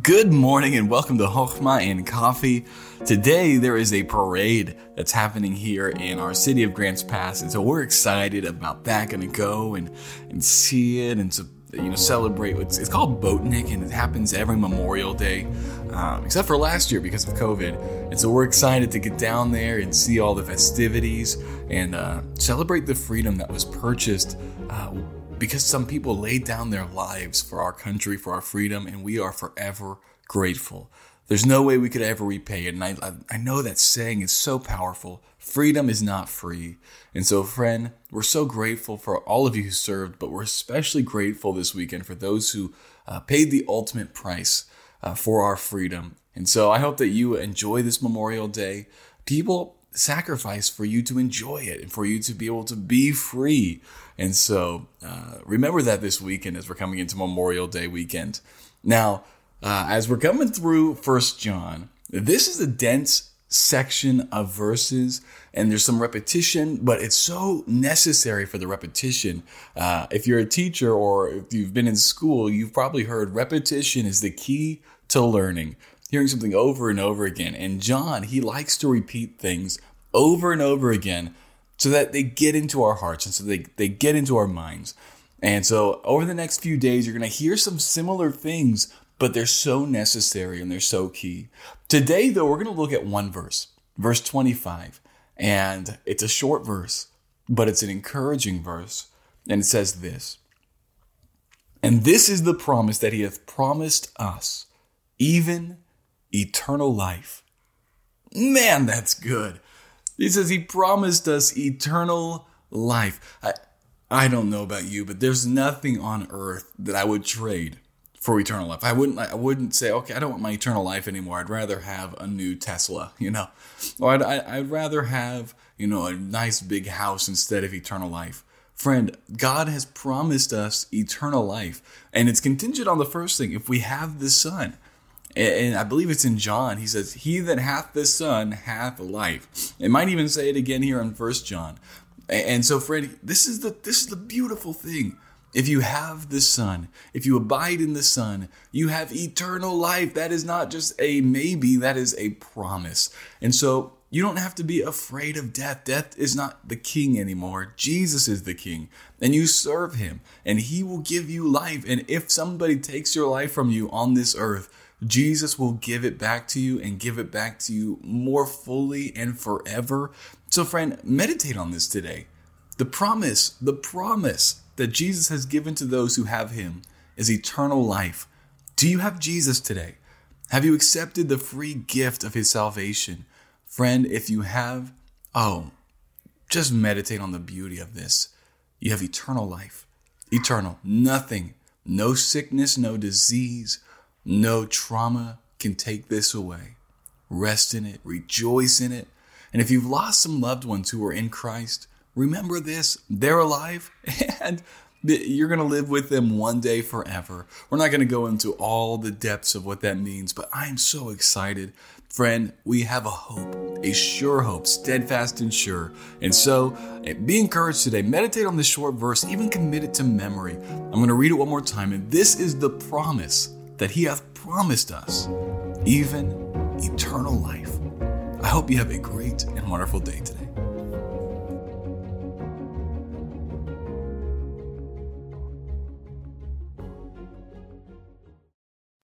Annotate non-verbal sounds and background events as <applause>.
Good morning and welcome to Hochma and Coffee. Today there is a parade that's happening here in our city of Grants Pass, and so we're excited about that. Going to go and and see it and you know celebrate. It's, it's called Boatnik, and it happens every Memorial Day, um, except for last year because of COVID. And so we're excited to get down there and see all the festivities and uh, celebrate the freedom that was purchased. Uh, because some people laid down their lives for our country, for our freedom, and we are forever grateful. There's no way we could ever repay it. And I, I know that saying is so powerful. Freedom is not free. And so, friend, we're so grateful for all of you who served, but we're especially grateful this weekend for those who uh, paid the ultimate price uh, for our freedom. And so I hope that you enjoy this Memorial Day. People sacrifice for you to enjoy it and for you to be able to be free. And so uh, remember that this weekend as we're coming into Memorial Day weekend. Now, uh, as we're coming through First John, this is a dense section of verses and there's some repetition but it's so necessary for the repetition uh, if you're a teacher or if you've been in school you've probably heard repetition is the key to learning hearing something over and over again. And John, he likes to repeat things over and over again so that they get into our hearts and so they, they get into our minds. And so over the next few days, you're going to hear some similar things, but they're so necessary and they're so key. Today, though, we're going to look at one verse, verse 25. And it's a short verse, but it's an encouraging verse. And it says this And this is the promise that he hath promised us, even eternal life. Man, that's good. He says he promised us eternal life. I, I don't know about you, but there's nothing on earth that I would trade for eternal life. I wouldn't I wouldn't say, okay, I don't want my eternal life anymore. I'd rather have a new Tesla, you know. Or I'd, I'd rather have, you know, a nice big house instead of eternal life. Friend, God has promised us eternal life, and it's contingent on the first thing. If we have the Son, and I believe it's in John. He says, "He that hath the Son hath life." It might even say it again here in First John. And so, friend, this is the this is the beautiful thing. If you have the Son, if you abide in the Son, you have eternal life. That is not just a maybe, that is a promise. And so you don't have to be afraid of death. Death is not the king anymore. Jesus is the king. And you serve him, and he will give you life. And if somebody takes your life from you on this earth, Jesus will give it back to you and give it back to you more fully and forever. So, friend, meditate on this today. The promise, the promise that Jesus has given to those who have him is eternal life. Do you have Jesus today? Have you accepted the free gift of his salvation? Friend, if you have, oh, just meditate on the beauty of this. You have eternal life. Eternal. Nothing. No sickness, no disease, no trauma can take this away. Rest in it, rejoice in it. And if you've lost some loved ones who are in Christ, remember this they're alive <laughs> and you're going to live with them one day forever. We're not going to go into all the depths of what that means, but I am so excited. Friend, we have a hope, a sure hope, steadfast and sure. And so eh, be encouraged today. Meditate on this short verse, even commit it to memory. I'm going to read it one more time. And this is the promise that He hath promised us, even eternal life. I hope you have a great and wonderful day today.